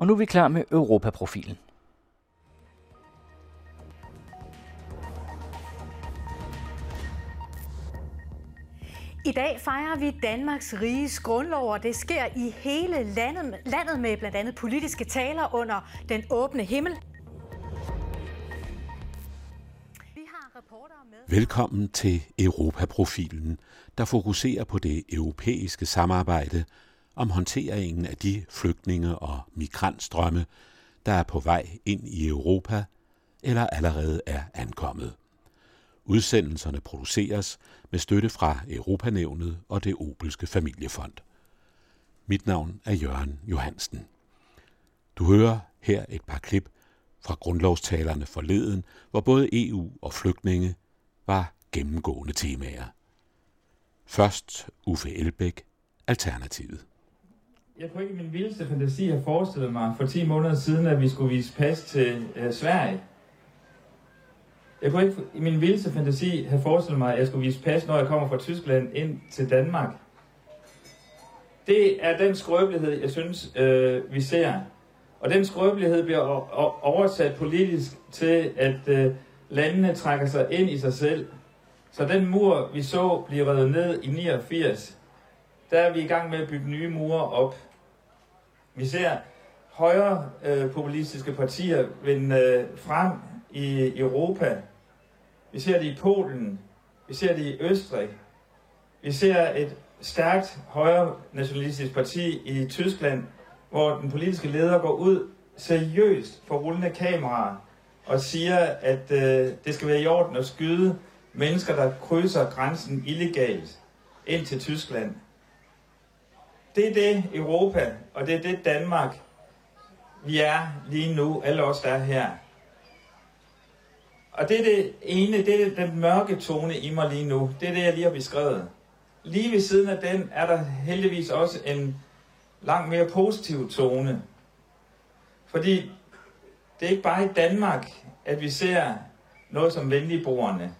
Og nu er vi klar med Europaprofilen. I dag fejrer vi Danmarks riges grundlov, og det sker i hele landet, landet med blandt andet politiske taler under den åbne himmel. Vi har med. Velkommen til Europaprofilen, der fokuserer på det europæiske samarbejde om håndteringen af de flygtninge og migrantstrømme, der er på vej ind i Europa eller allerede er ankommet. Udsendelserne produceres med støtte fra Europanævnet og det Obelske Familiefond. Mit navn er Jørgen Johansen. Du hører her et par klip fra grundlovstalerne forleden, hvor både EU og flygtninge var gennemgående temaer. Først Uffe Elbæk, Alternativet. Jeg kunne ikke i min vildeste fantasi have forestillet mig for 10 måneder siden, at vi skulle vise pas til øh, Sverige. Jeg kunne ikke i min vildeste fantasi have forestillet mig, at jeg skulle vise pas, når jeg kommer fra Tyskland ind til Danmark. Det er den skrøbelighed, jeg synes, øh, vi ser. Og den skrøbelighed bliver oversat politisk til, at øh, landene trækker sig ind i sig selv. Så den mur, vi så blive revet ned i 89, der er vi i gang med at bygge nye mure op. Vi ser højre øh, populistiske partier vinde øh, frem i Europa. Vi ser det i Polen. Vi ser det i Østrig. Vi ser et stærkt højre nationalistisk parti i Tyskland, hvor den politiske leder går ud seriøst for rullende kameraer og siger, at øh, det skal være i orden at skyde mennesker, der krydser grænsen illegalt ind til Tyskland. Det er det Europa, og det er det Danmark, vi er lige nu, alle os, der er her. Og det er det ene, det er den mørke tone i mig lige nu. Det er det, jeg lige har beskrevet. Lige ved siden af den er der heldigvis også en langt mere positiv tone. Fordi det er ikke bare i Danmark, at vi ser noget som venligbrugerne.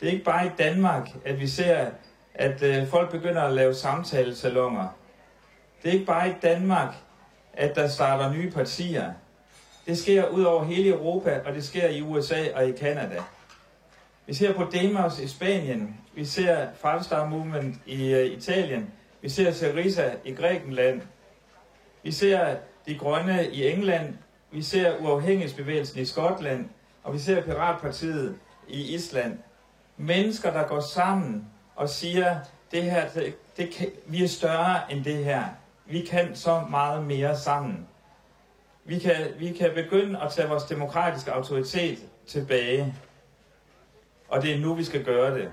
Det er ikke bare i Danmark, at vi ser, at øh, folk begynder at lave samtalesalonger. Det er ikke bare i Danmark, at der starter nye partier. Det sker ud over hele Europa, og det sker i USA og i Kanada. Vi ser på Demos i Spanien, vi ser Five Star Movement i øh, Italien, vi ser Syriza i Grækenland, vi ser De Grønne i England, vi ser Uafhængighedsbevægelsen i Skotland, og vi ser Piratpartiet i Island. Mennesker, der går sammen og siger, det her, det, det kan, vi er større end det her. Vi kan så meget mere sammen. Vi kan, vi kan begynde at tage vores demokratiske autoritet tilbage. Og det er nu, vi skal gøre det.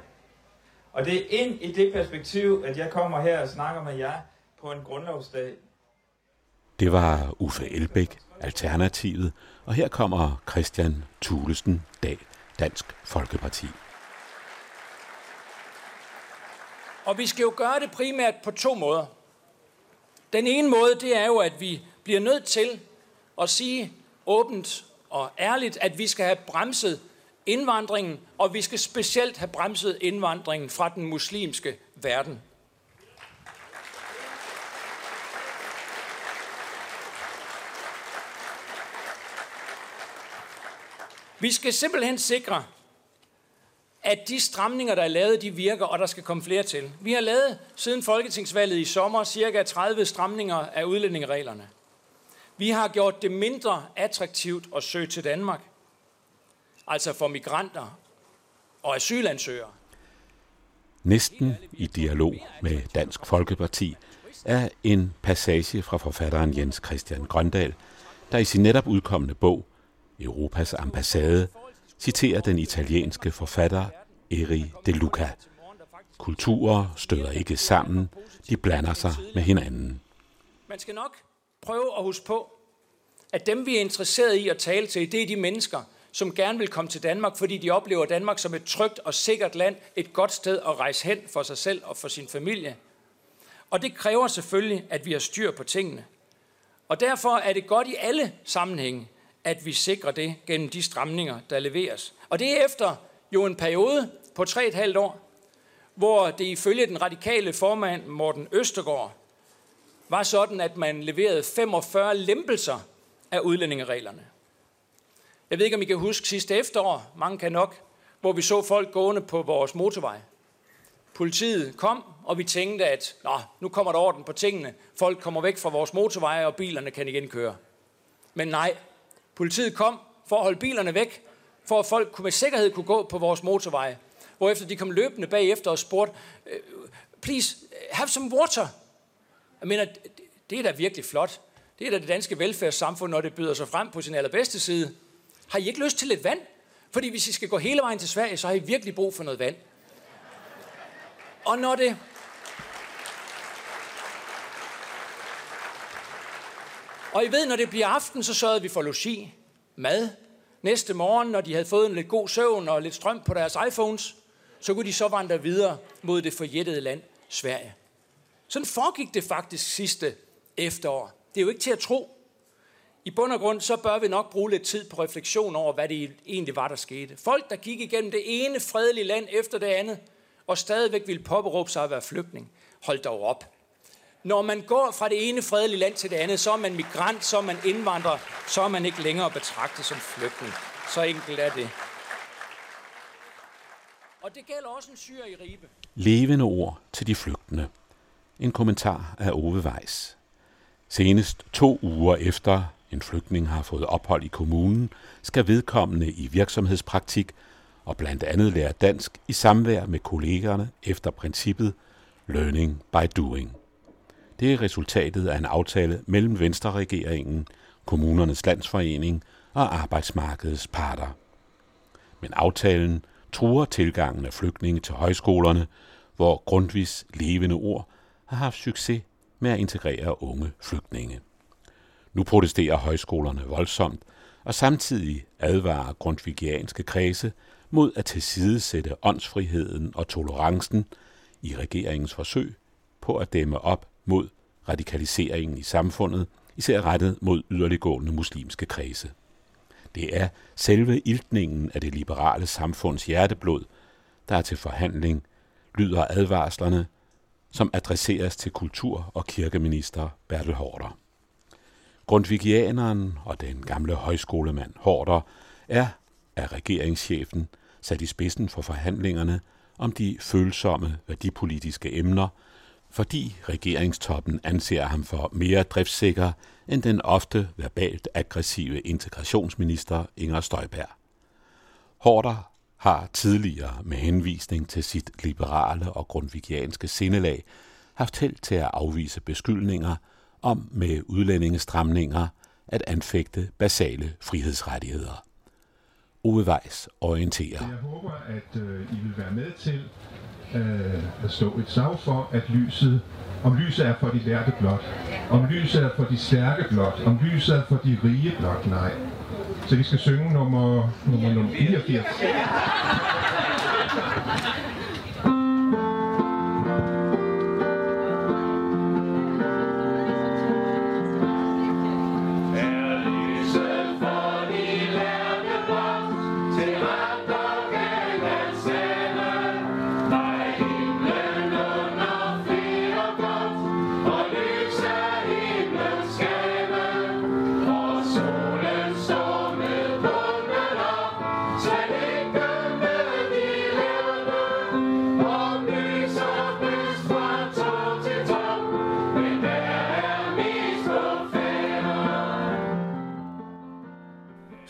Og det er ind i det perspektiv, at jeg kommer her og snakker med jer på en grundlovsdag. Det var Uffe Elbæk, Alternativet, og her kommer Christian Thulesen Dag, Dansk Folkeparti. Og vi skal jo gøre det primært på to måder. Den ene måde, det er jo, at vi bliver nødt til at sige åbent og ærligt, at vi skal have bremset indvandringen, og vi skal specielt have bremset indvandringen fra den muslimske verden. Vi skal simpelthen sikre, at de stramninger, der er lavet, de virker, og der skal komme flere til. Vi har lavet siden folketingsvalget i sommer cirka 30 stramninger af udlændingereglerne. Vi har gjort det mindre attraktivt at søge til Danmark. Altså for migranter og asylansøgere. Næsten i dialog med Dansk Folkeparti er en passage fra forfatteren Jens Christian Grøndal, der i sin netop udkommende bog Europas ambassade citerer den italienske forfatter Eri De Luca. Kulturer støder ikke sammen, de blander sig med hinanden. Man skal nok prøve at huske på, at dem vi er interesseret i at tale til, det er de mennesker, som gerne vil komme til Danmark, fordi de oplever Danmark som et trygt og sikkert land, et godt sted at rejse hen for sig selv og for sin familie. Og det kræver selvfølgelig, at vi har styr på tingene. Og derfor er det godt i alle sammenhænge, at vi sikrer det gennem de stramninger, der leveres. Og det er efter jo en periode på 3,5 år, hvor det ifølge den radikale formand Morten Østergaard var sådan, at man leverede 45 lempelser af udlændingereglerne. Jeg ved ikke, om I kan huske sidste efterår, mange kan nok, hvor vi så folk gående på vores motorvej. Politiet kom, og vi tænkte, at Nå, nu kommer der orden på tingene. Folk kommer væk fra vores motorveje, og bilerne kan igen køre. Men nej, politiet kom for at holde bilerne væk, for at folk med sikkerhed kunne gå på vores motorveje. Hvorefter de kom løbende bagefter og spurgte, øh, please, have some water. Jeg mener, det er da virkelig flot. Det er da det danske velfærdssamfund, når det byder sig frem på sin allerbedste side. Har I ikke lyst til lidt vand? Fordi hvis I skal gå hele vejen til Sverige, så har I virkelig brug for noget vand. Og når det... Og I ved, når det bliver aften, så sørgede vi for logi, mad. Næste morgen, når de havde fået en lidt god søvn og lidt strøm på deres iPhones, så kunne de så vandre videre mod det forjættede land, Sverige. Sådan foregik det faktisk sidste efterår. Det er jo ikke til at tro. I bund og grund, så bør vi nok bruge lidt tid på refleksion over, hvad det egentlig var, der skete. Folk, der gik igennem det ene fredelige land efter det andet, og stadigvæk ville påberåbe sig at være flygtning. Hold dog op. Når man går fra det ene fredelige land til det andet, så er man migrant, så er man indvandrer, så er man ikke længere betragtet som flygtning. Så enkelt er det. Og det gælder også en syre i Ribe. Levende ord til de flygtende. En kommentar af Ove Weiss. Senest to uger efter en flygtning har fået ophold i kommunen, skal vedkommende i virksomhedspraktik og blandt andet lære dansk i samvær med kollegerne efter princippet Learning by Doing. Det er resultatet af en aftale mellem Venstre-regeringen, Kommunernes Landsforening og arbejdsmarkedets parter. Men aftalen truer tilgangen af flygtninge til højskolerne, hvor Grundvis levende ord har haft succes med at integrere unge flygtninge. Nu protesterer højskolerne voldsomt, og samtidig advarer grundvigianske kredse mod at tilsidesætte åndsfriheden og tolerancen i regeringens forsøg på at dæmme op mod radikaliseringen i samfundet, især rettet mod yderliggående muslimske kredse. Det er selve iltningen af det liberale samfunds hjerteblod, der er til forhandling, lyder advarslerne, som adresseres til kultur- og kirkeminister Bertel Hårder. Grundvigianeren og den gamle højskolemand Hårder er af regeringschefen sat i spidsen for forhandlingerne om de følsomme værdipolitiske emner, fordi regeringstoppen anser ham for mere driftssikker end den ofte verbalt aggressive integrationsminister Inger Støjberg. Hårder har tidligere med henvisning til sit liberale og grundvigianske sindelag haft held til at afvise beskyldninger om med udlændingestramninger at anfægte basale frihedsrettigheder. Ove Weiss orienterer. Jeg håber, at øh, I vil være med til øh, at stå et slag for, at lyset, om lyset er for de lærte blot, om lyset er for de stærke blot, om lyset er for de rige blot, nej. Så vi skal synge nummer, nummer, nummer 84.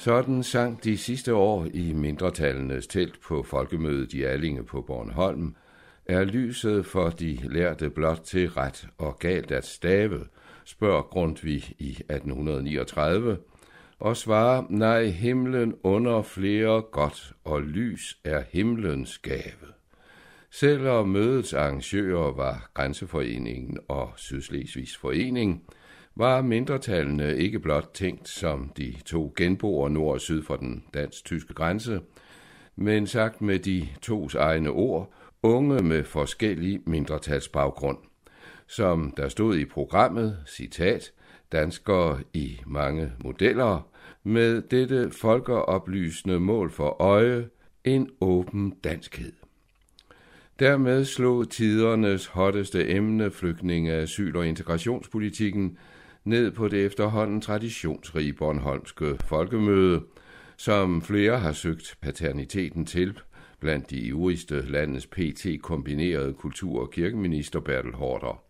Sådan sang de sidste år i mindretallenes telt på folkemødet i Allinge på Bornholm, er lyset for de lærte blot til ret og galt at stave, spørger Grundtvig i 1839, og svarer, nej, himlen under flere godt, og lys er himlens gave. Selvom mødets arrangører var Grænseforeningen og Sydslesvigs Forening, var mindretallene ikke blot tænkt som de to genboer nord og syd for den dansk-tyske grænse, men sagt med de tos egne ord, unge med forskellig mindretalsbaggrund. Som der stod i programmet, citat, danskere i mange modeller, med dette folkeoplysende mål for øje, en åben danskhed. Dermed slog tidernes hotteste emne, flygtninge, asyl og integrationspolitikken, ned på det efterhånden traditionsrige Bornholmske folkemøde, som flere har søgt paterniteten til blandt de ivrigste landets PT kombinerede kultur- og kirkeminister Bertel Hårder.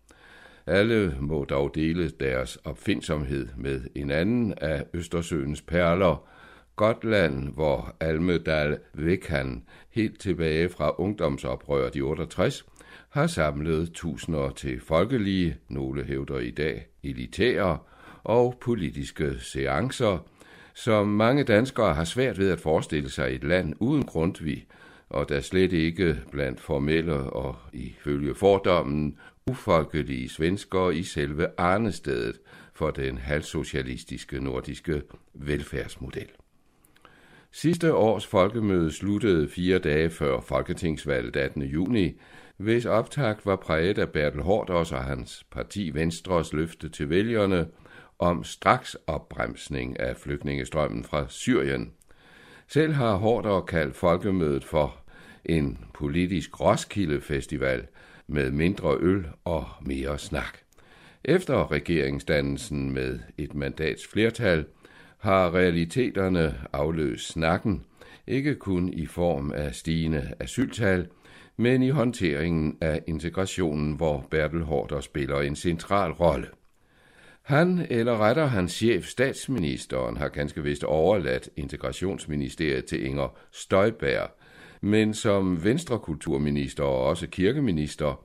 Alle må dog dele deres opfindsomhed med en anden af Østersøens perler, Gotland, hvor Almedal Vekan helt tilbage fra ungdomsoprøret i 68 har samlet tusinder til folkelige, nogle hævder i dag elitære og politiske seancer, som mange danskere har svært ved at forestille sig et land uden Grundtvig, og der slet ikke blandt formelle og ifølge fordommen ufolkelige svenskere i selve arnestedet for den halvsocialistiske nordiske velfærdsmodel. Sidste års folkemøde sluttede fire dage før folketingsvalget 18. juni, hvis optakt var præget af Bertel Hårders og hans parti Venstres løfte til vælgerne om straks opbremsning af flygtningestrømmen fra Syrien. Selv har Hårder kaldt folkemødet for en politisk Roskilde-festival med mindre øl og mere snak. Efter regeringsdannelsen med et mandats flertal har realiteterne afløst snakken, ikke kun i form af stigende asyltal, men i håndteringen af integrationen, hvor Bertel Hårder spiller en central rolle. Han, eller retter hans chef, statsministeren, har ganske vist overladt integrationsministeriet til Inger Støjberg, men som venstrekulturminister og også kirkeminister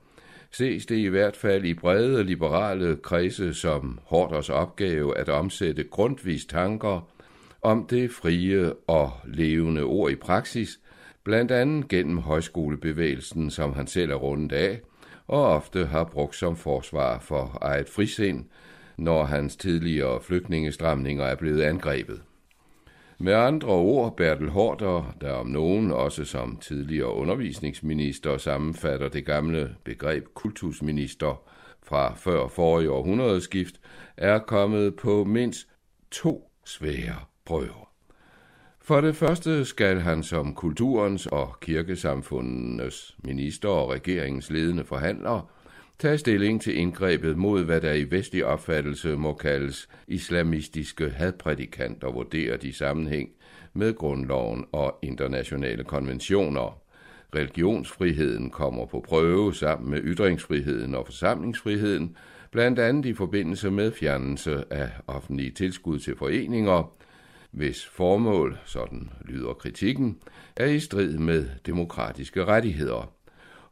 ses det i hvert fald i brede liberale kredse som Hårders opgave at omsætte grundvis tanker om det frie og levende ord i praksis, blandt andet gennem højskolebevægelsen, som han selv er rundet af, og ofte har brugt som forsvar for eget frisind, når hans tidligere flygtningestramninger er blevet angrebet. Med andre ord, Bertel Hårder, der om nogen også som tidligere undervisningsminister sammenfatter det gamle begreb kultusminister fra før forrige århundredeskift, er kommet på mindst to svære prøver. For det første skal han som kulturens og kirkesamfundenes minister og regeringens ledende forhandler tage stilling til indgrebet mod, hvad der i vestlig opfattelse må kaldes islamistiske hadprædikanter, vurderer de sammenhæng med grundloven og internationale konventioner. Religionsfriheden kommer på prøve sammen med ytringsfriheden og forsamlingsfriheden, blandt andet i forbindelse med fjernelse af offentlige tilskud til foreninger, hvis formål, sådan lyder kritikken, er i strid med demokratiske rettigheder.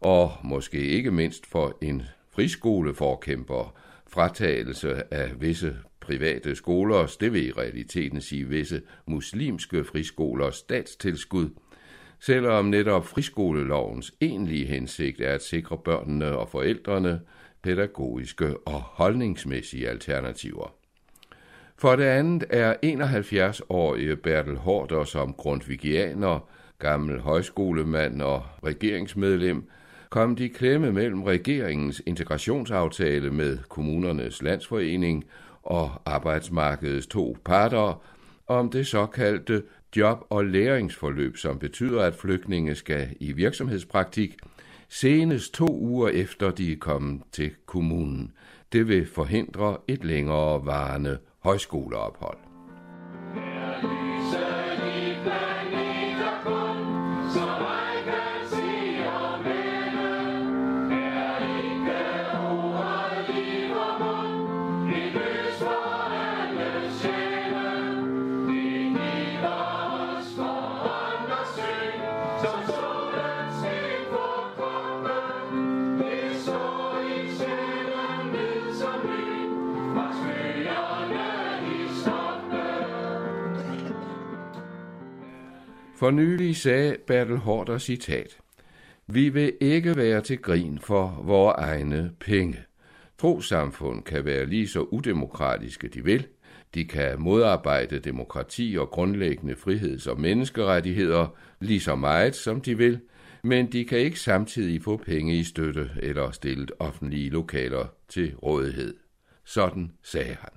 Og måske ikke mindst for en friskoleforkæmper fratagelse af visse private skolers, det vil i realiteten sige visse muslimske friskolers statstilskud, selvom netop friskolelovens egentlige hensigt er at sikre børnene og forældrene pædagogiske og holdningsmæssige alternativer. For det andet er 71-årige Bertel Hårder som grundvigianer, gammel højskolemand og regeringsmedlem kom de klemme mellem regeringens integrationsaftale med kommunernes landsforening og arbejdsmarkedets to parter om det såkaldte job- og læringsforløb, som betyder, at flygtninge skal i virksomhedspraktik senest to uger efter de er kommet til kommunen. Det vil forhindre et længere varende højskoleophold. For nylig sagde Bertel Hårder citat. Vi vil ikke være til grin for vores egne penge. Trosamfund kan være lige så udemokratiske de vil. De kan modarbejde demokrati og grundlæggende friheds- og menneskerettigheder lige så meget som de vil, men de kan ikke samtidig få penge i støtte eller stillet offentlige lokaler til rådighed. Sådan sagde han.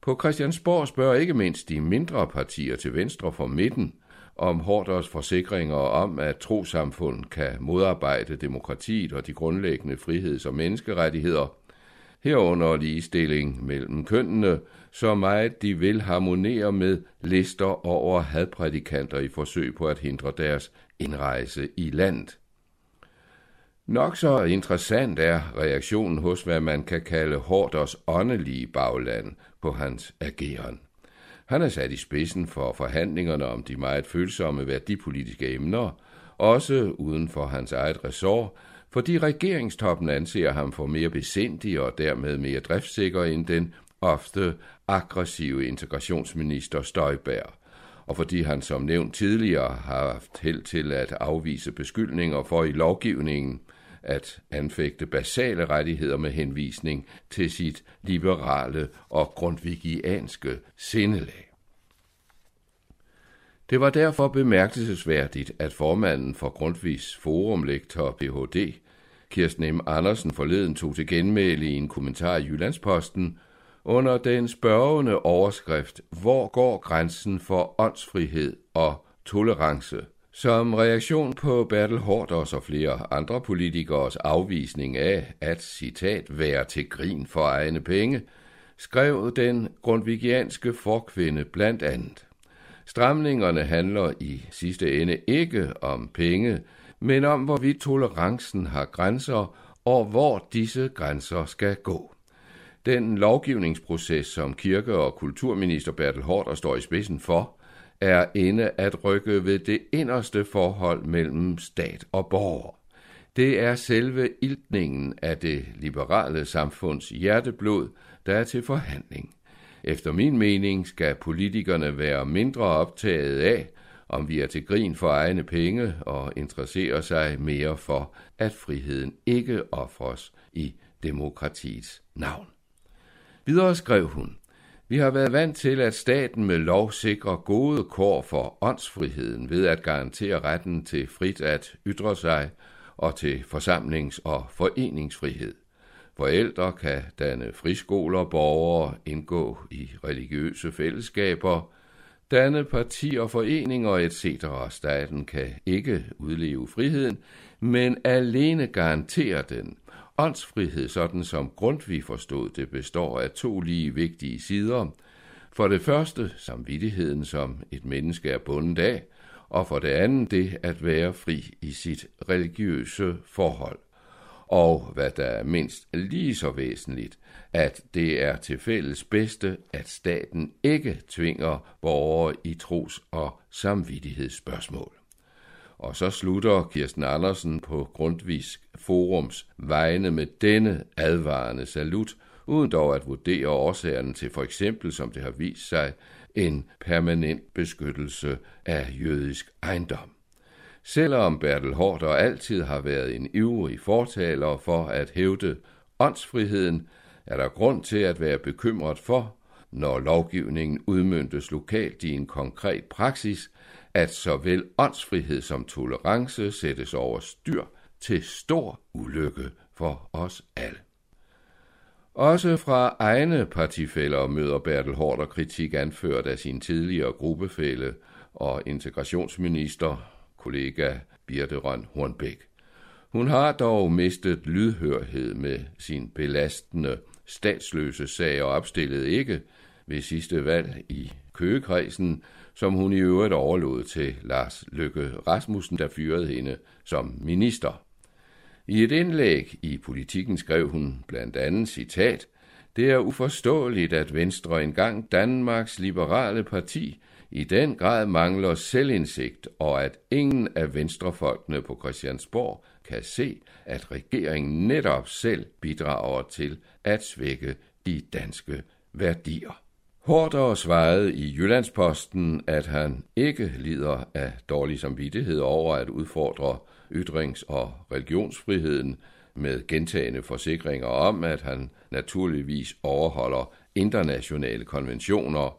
På Christiansborg spørger ikke mindst de mindre partier til venstre for midten, om Horders forsikringer om, at trosamfund kan modarbejde demokratiet og de grundlæggende friheds- og menneskerettigheder, herunder ligestilling mellem kønnene, så meget de vil harmonere med lister over hadprædikanter i forsøg på at hindre deres indrejse i landet. Nok så interessant er reaktionen hos, hvad man kan kalde Horders åndelige bagland på hans ageren. Han er sat i spidsen for forhandlingerne om de meget følsomme værdipolitiske emner, også uden for hans eget ressort, fordi regeringstoppen anser ham for mere besindig og dermed mere driftsikker end den ofte aggressive integrationsminister Støjberg, og fordi han som nævnt tidligere har haft held til at afvise beskyldninger for i lovgivningen at anfægte basale rettigheder med henvisning til sit liberale og grundvigianske sindelag. Det var derfor bemærkelsesværdigt, at formanden for Grundtvigs forumlektor Ph.D., Kirsten M. Andersen forleden tog til genmæle i en kommentar i Jyllandsposten under den spørgende overskrift Hvor går grænsen for åndsfrihed og tolerance? Som reaktion på Bertel Hårders og flere andre politikers afvisning af at, citat, være til grin for egne penge, skrev den grundvigianske forkvinde blandt andet. Stramningerne handler i sidste ende ikke om penge, men om hvorvidt tolerancen har grænser, og hvor disse grænser skal gå. Den lovgivningsproces, som kirke- og kulturminister Bertel Hårder står i spidsen for, er inde at rykke ved det inderste forhold mellem stat og borger. Det er selve iltningen af det liberale samfunds hjerteblod, der er til forhandling. Efter min mening skal politikerne være mindre optaget af, om vi er til grin for egne penge og interesserer sig mere for, at friheden ikke offres i demokratiets navn. Videre skrev hun, vi har været vant til, at staten med lov sikrer gode kår for åndsfriheden ved at garantere retten til frit at ytre sig og til forsamlings- og foreningsfrihed. Forældre kan danne friskoler, borgere indgå i religiøse fællesskaber, danne partier, foreninger etc. Staten kan ikke udleve friheden, men alene garantere den, Åndsfrihed, sådan som Grundtvig forstod det, består af to lige vigtige sider. For det første samvittigheden, som et menneske er bundet af, og for det andet det at være fri i sit religiøse forhold. Og hvad der er mindst lige så væsentligt, at det er til fælles bedste, at staten ikke tvinger borgere i tros- og samvittighedsspørgsmål. Og så slutter Kirsten Andersen på Grundtvigs Forums vegne med denne advarende salut, uden dog at vurdere årsagerne til for eksempel, som det har vist sig, en permanent beskyttelse af jødisk ejendom. Selvom Bertel Hårder altid har været en ivrig fortaler for at hævde åndsfriheden, er der grund til at være bekymret for, når lovgivningen udmyndtes lokalt i en konkret praksis, at såvel åndsfrihed som tolerance sættes over styr til stor ulykke for os alle. Også fra egne partifælder møder Bertel Hårder kritik anført af sin tidligere gruppefælle og integrationsminister, kollega Birte Røn Hornbæk. Hun har dog mistet lydhørhed med sin belastende statsløse sag og opstillede ikke ved sidste valg i Køgekredsen som hun i øvrigt overlod til Lars Løkke Rasmussen, der fyrede hende som minister. I et indlæg i politikken skrev hun blandt andet citat, det er uforståeligt, at Venstre engang Danmarks liberale parti i den grad mangler selvindsigt, og at ingen af venstrefolkene på Christiansborg kan se, at regeringen netop selv bidrager til at svække de danske værdier. Hårdere svarede i Jyllandsposten, at han ikke lider af dårlig samvittighed over at udfordre ytrings- og religionsfriheden med gentagende forsikringer om, at han naturligvis overholder internationale konventioner,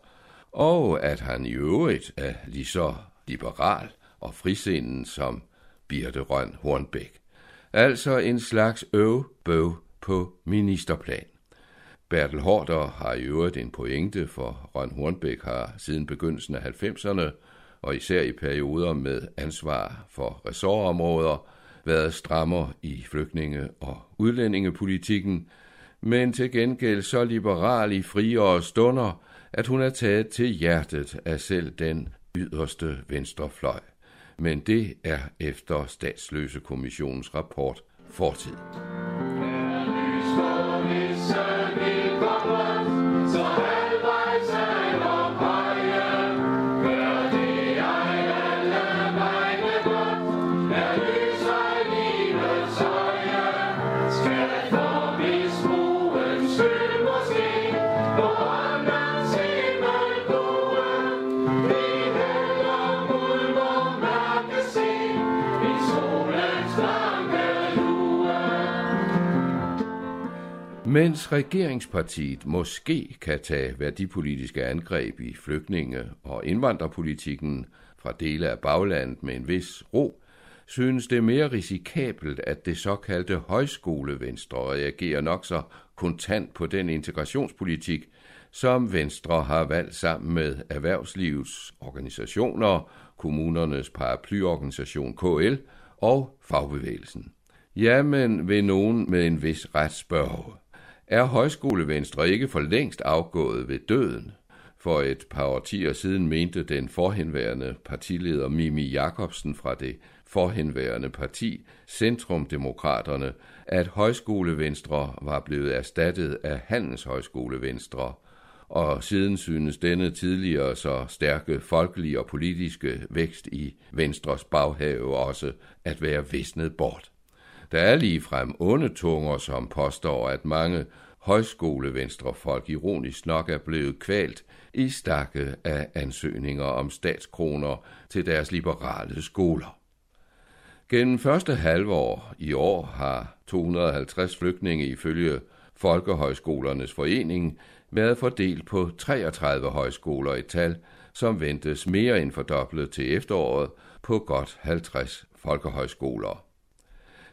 og at han i øvrigt er lige så liberal og frisinden som Birte Røn Hornbæk. Altså en slags øv-bøv på ministerplan. Bertel Hårder har i øvrigt en pointe, for Røn Hornbæk har siden begyndelsen af 90'erne og især i perioder med ansvar for ressortområder, været strammer i flygtninge- og udlændingepolitikken, men til gengæld så liberal i friere stunder, at hun er taget til hjertet af selv den yderste venstrefløj. Men det er efter statsløse kommissionens rapport fortid. Mens regeringspartiet måske kan tage værdipolitiske angreb i flygtninge- og indvandrerpolitikken fra dele af baglandet med en vis ro, synes det mere risikabelt, at det såkaldte højskolevenstre reagerer nok så kontant på den integrationspolitik, som Venstre har valgt sammen med erhvervslivets organisationer, kommunernes paraplyorganisation KL og fagbevægelsen. Jamen vil nogen med en vis ret spørge, er højskolevenstre ikke for længst afgået ved døden. For et par årtier siden mente den forhenværende partileder Mimi Jakobsen fra det forhenværende parti, Centrumdemokraterne, at højskolevenstre var blevet erstattet af handelshøjskolevenstre, og siden synes denne tidligere så stærke folkelige og politiske vækst i Venstres baghave også at være visnet bort. Der er ligefrem ondetunger, som påstår, at mange højskolevenstrefolk ironisk nok er blevet kvalt i stakke af ansøgninger om statskroner til deres liberale skoler. Gennem første halvår i år har 250 flygtninge ifølge Folkehøjskolernes Forening været fordelt på 33 højskoler i tal, som ventes mere end fordoblet til efteråret på godt 50 folkehøjskoler.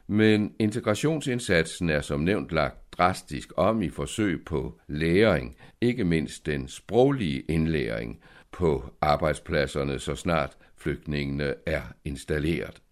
Men integrationsindsatsen er som nævnt lagt drastisk om i forsøg på læring, ikke mindst den sproglige indlæring på arbejdspladserne, så snart flygtningene er installeret.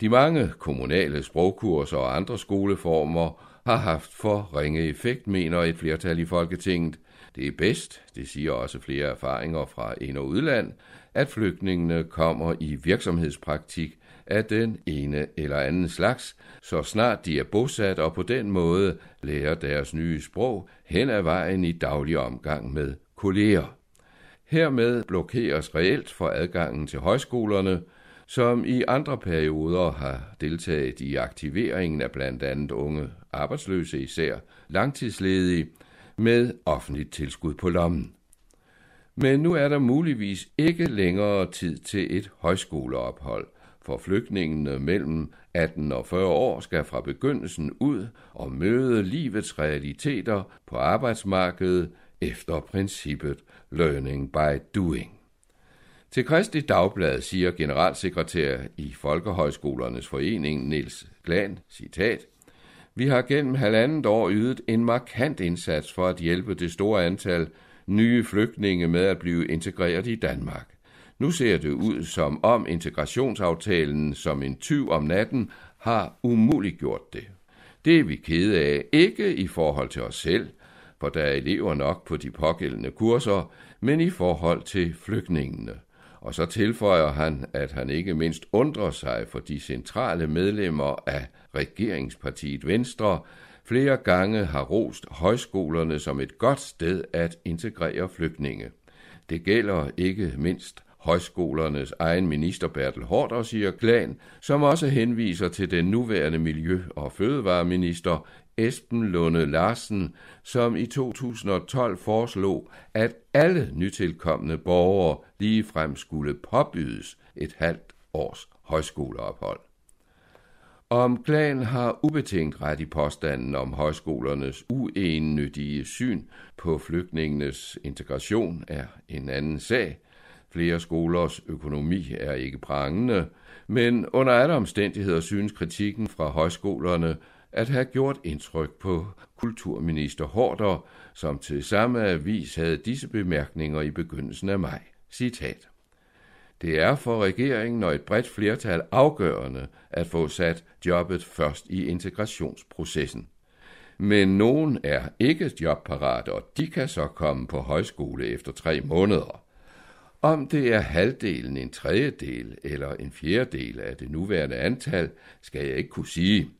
De mange kommunale sprogkurser og andre skoleformer har haft for ringe effekt, mener et flertal i Folketinget. Det er bedst, det siger også flere erfaringer fra ind- og udland, at flygtningene kommer i virksomhedspraktik af den ene eller anden slags, så snart de er bosat og på den måde lærer deres nye sprog hen ad vejen i daglig omgang med kolleger. Hermed blokeres reelt for adgangen til højskolerne, som i andre perioder har deltaget i aktiveringen af blandt andet unge arbejdsløse, især langtidsledige, med offentligt tilskud på lommen. Men nu er der muligvis ikke længere tid til et højskoleophold – for flygtningene mellem 18 og 40 år skal fra begyndelsen ud og møde livets realiteter på arbejdsmarkedet efter princippet learning by doing. Til Kristi Dagblad siger generalsekretær i Folkehøjskolernes Forening Niels Glan, citat, Vi har gennem halvandet år ydet en markant indsats for at hjælpe det store antal nye flygtninge med at blive integreret i Danmark. Nu ser det ud som om integrationsaftalen som en tyv om natten har umuliggjort det. Det er vi kede af, ikke i forhold til os selv, for der er elever nok på de pågældende kurser, men i forhold til flygtningene. Og så tilføjer han, at han ikke mindst undrer sig for de centrale medlemmer af regeringspartiet Venstre, flere gange har rost højskolerne som et godt sted at integrere flygtninge. Det gælder ikke mindst højskolernes egen minister Bertel Hårder siger Klan, som også henviser til den nuværende Miljø- og Fødevareminister Esben Lunde Larsen, som i 2012 foreslog, at alle nytilkommende borgere ligefrem skulle påbydes et halvt års højskoleophold. Om Klan har ubetinget ret i påstanden om højskolernes uennyttige syn på flygtningenes integration er en anden sag – Flere skolers økonomi er ikke prangende, men under alle omstændigheder synes kritikken fra højskolerne at have gjort indtryk på kulturminister Hårder, som til samme avis havde disse bemærkninger i begyndelsen af maj. Citat. Det er for regeringen og et bredt flertal afgørende at få sat jobbet først i integrationsprocessen. Men nogen er ikke jobparate, og de kan så komme på højskole efter tre måneder. Om det er halvdelen, en tredjedel eller en fjerdedel af det nuværende antal, skal jeg ikke kunne sige.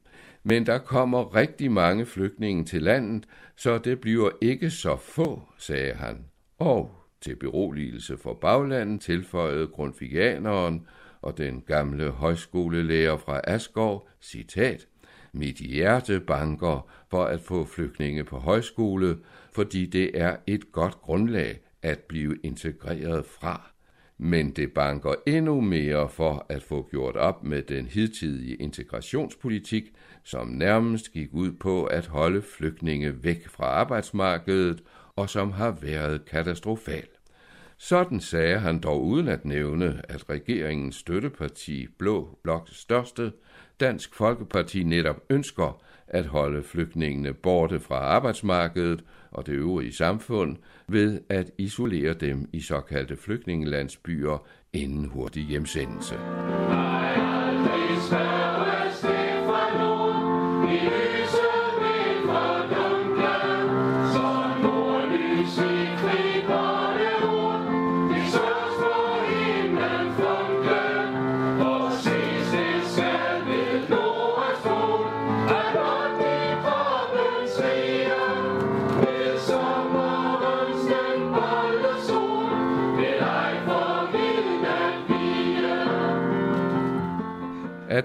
Men der kommer rigtig mange flygtninge til landet, så det bliver ikke så få, sagde han. Og til beroligelse for baglandet tilføjede grundvigianeren og den gamle højskolelærer fra Asgård, citat, Mit hjerte banker for at få flygtninge på højskole, fordi det er et godt grundlag at blive integreret fra. Men det banker endnu mere for at få gjort op med den hidtidige integrationspolitik, som nærmest gik ud på at holde flygtninge væk fra arbejdsmarkedet og som har været katastrofal. Sådan sagde han dog uden at nævne, at regeringens støtteparti Blå Bloks største, Dansk Folkeparti netop ønsker at holde flygtningene borte fra arbejdsmarkedet og det øvrige samfund ved at isolere dem i såkaldte flygtningelandsbyer inden hurtig hjemsendelse. Nej,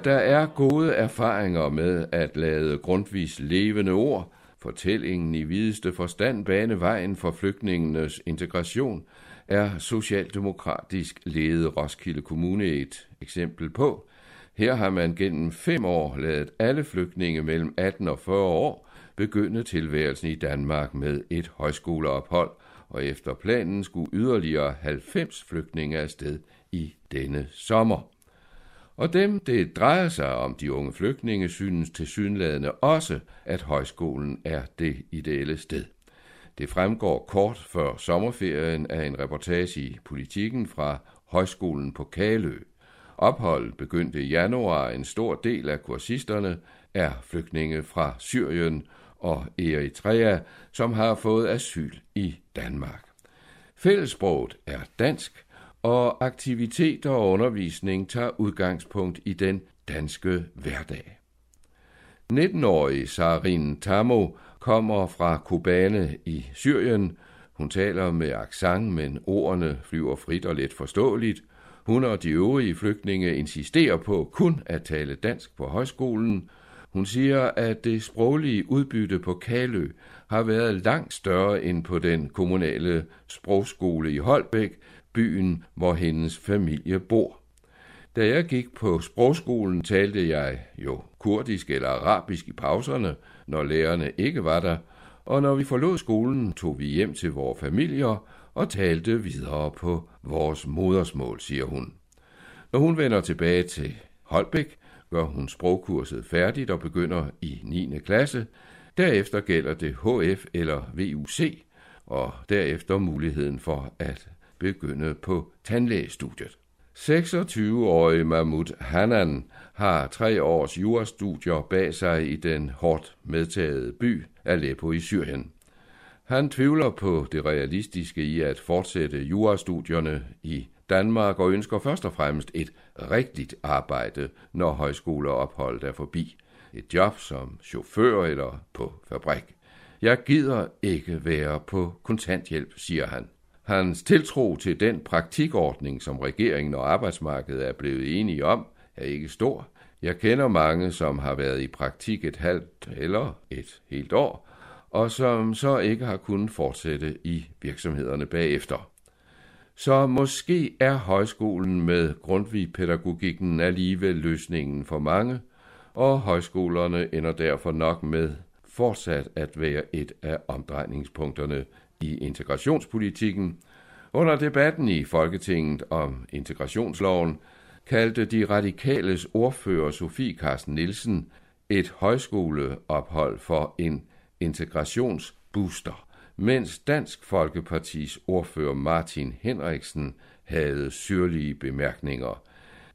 der er gode erfaringer med at lade grundvis levende ord, fortællingen i videste forstand bane vejen for flygtningenes integration, er socialdemokratisk ledet Roskilde Kommune et eksempel på. Her har man gennem fem år lavet alle flygtninge mellem 18 og 40 år begynde tilværelsen i Danmark med et højskoleophold, og efter planen skulle yderligere 90 flygtninge afsted i denne sommer. Og dem, det drejer sig om de unge flygtninge, synes til synlædende også, at højskolen er det ideelle sted. Det fremgår kort før sommerferien af en reportage i Politiken fra Højskolen på Kalø. Opholdet begyndte i januar. En stor del af kursisterne er flygtninge fra Syrien og Eritrea, som har fået asyl i Danmark. Fællessproget er dansk, og aktiviteter og undervisning tager udgangspunkt i den danske hverdag. 19-årige Sarin Tamo kommer fra Kobane i Syrien. Hun taler med accent, men ordene flyver frit og let forståeligt. Hun og de øvrige flygtninge insisterer på kun at tale dansk på højskolen. Hun siger, at det sproglige udbytte på Kalø har været langt større end på den kommunale sprogskole i Holbæk, byen, hvor hendes familie bor. Da jeg gik på sprogskolen, talte jeg jo kurdisk eller arabisk i pauserne, når lærerne ikke var der, og når vi forlod skolen, tog vi hjem til vores familier og talte videre på vores modersmål, siger hun. Når hun vender tilbage til Holbæk, gør hun sprogkurset færdigt og begynder i 9. klasse. Derefter gælder det HF eller VUC, og derefter muligheden for at begynde på tandlægestudiet. 26-årige Mahmoud Hanan har tre års jurastudier bag sig i den hårdt medtagede by Aleppo i Syrien. Han tvivler på det realistiske i at fortsætte jurastudierne i Danmark og ønsker først og fremmest et rigtigt arbejde, når højskoleopholdet er forbi. Et job som chauffør eller på fabrik. Jeg gider ikke være på kontanthjælp, siger han. Hans tiltro til den praktikordning, som regeringen og arbejdsmarkedet er blevet enige om, er ikke stor. Jeg kender mange, som har været i praktik et halvt eller et helt år, og som så ikke har kunnet fortsætte i virksomhederne bagefter. Så måske er højskolen med Grundtvig-pædagogikken alligevel løsningen for mange, og højskolerne ender derfor nok med fortsat at være et af omdrejningspunkterne i integrationspolitikken. Under debatten i Folketinget om integrationsloven kaldte de radikales ordfører Sofie Carsten Nielsen et højskoleophold for en integrationsbooster, mens Dansk Folkepartis ordfører Martin Henriksen havde syrlige bemærkninger.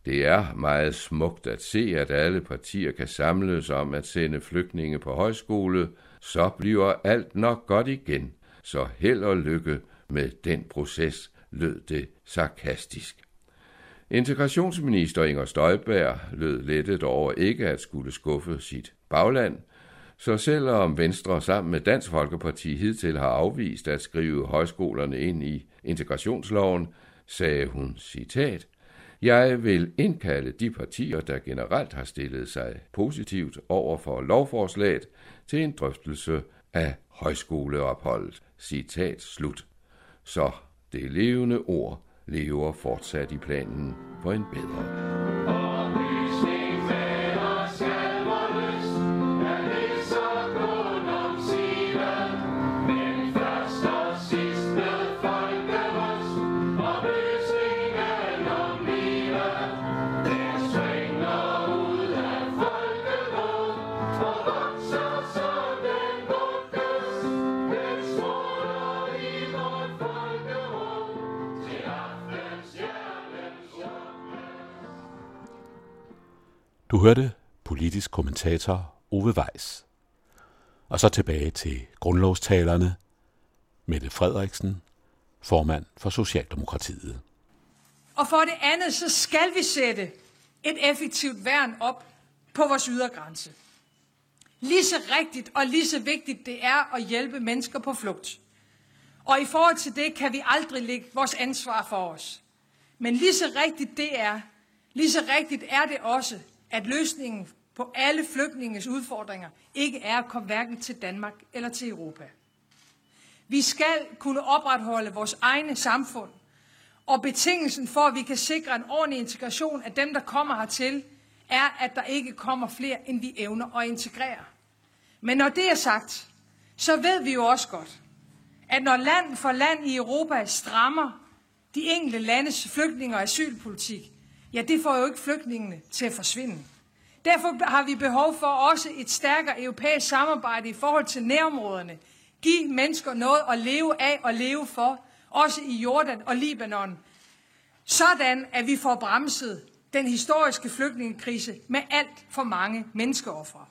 Det er meget smukt at se, at alle partier kan samles om at sende flygtninge på højskole, så bliver alt nok godt igen. Så held og lykke med den proces, lød det sarkastisk. Integrationsminister Inger Støjberg lød lettet over ikke at skulle skuffe sit bagland, så selvom Venstre sammen med Dansk Folkeparti hidtil har afvist at skrive højskolerne ind i integrationsloven, sagde hun citat, jeg vil indkalde de partier, der generelt har stillet sig positivt over for lovforslaget, til en drøftelse af højskoleopholdet. Citat slut. Så det levende ord lever fortsat i planen for en bedre. Du hørte politisk kommentator Ove Weiss. Og så tilbage til grundlovstalerne. Mette Frederiksen, formand for Socialdemokratiet. Og for det andet, så skal vi sætte et effektivt værn op på vores ydergrænse. Lige så rigtigt og lige så vigtigt det er at hjælpe mennesker på flugt. Og i forhold til det kan vi aldrig lægge vores ansvar for os. Men lige så rigtigt det er, lige så rigtigt er det også, at løsningen på alle flygtninges udfordringer ikke er at komme hverken til Danmark eller til Europa. Vi skal kunne opretholde vores egne samfund, og betingelsen for, at vi kan sikre en ordentlig integration af dem, der kommer hertil, er, at der ikke kommer flere, end vi evner at integrere. Men når det er sagt, så ved vi jo også godt, at når land for land i Europa strammer de enkelte landes flygtninge- og asylpolitik, ja, det får jo ikke flygtningene til at forsvinde. Derfor har vi behov for også et stærkere europæisk samarbejde i forhold til nærområderne. Giv mennesker noget at leve af og leve for, også i Jordan og Libanon. Sådan, at vi får bremset den historiske flygtningekrise med alt for mange menneskeoffre.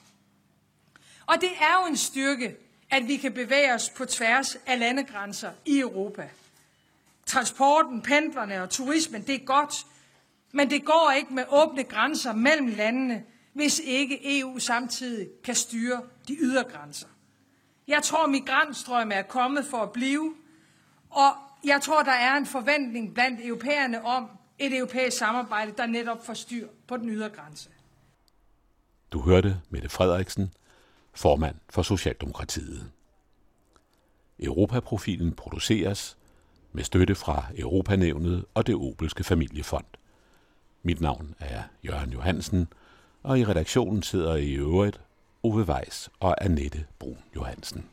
Og det er jo en styrke, at vi kan bevæge os på tværs af landegrænser i Europa. Transporten, pendlerne og turismen, det er godt, men det går ikke med åbne grænser mellem landene, hvis ikke EU samtidig kan styre de ydre grænser. Jeg tror, migrantstrømme er kommet for at blive, og jeg tror, der er en forventning blandt europæerne om et europæisk samarbejde, der netop får styr på den ydre grænse. Du hørte Mette Frederiksen, formand for Socialdemokratiet. Europaprofilen produceres med støtte fra Europanævnet og det Obelske Familiefond. Mit navn er Jørgen Johansen, og i redaktionen sidder i øvrigt Ove Weiss og Annette Brun Johansen.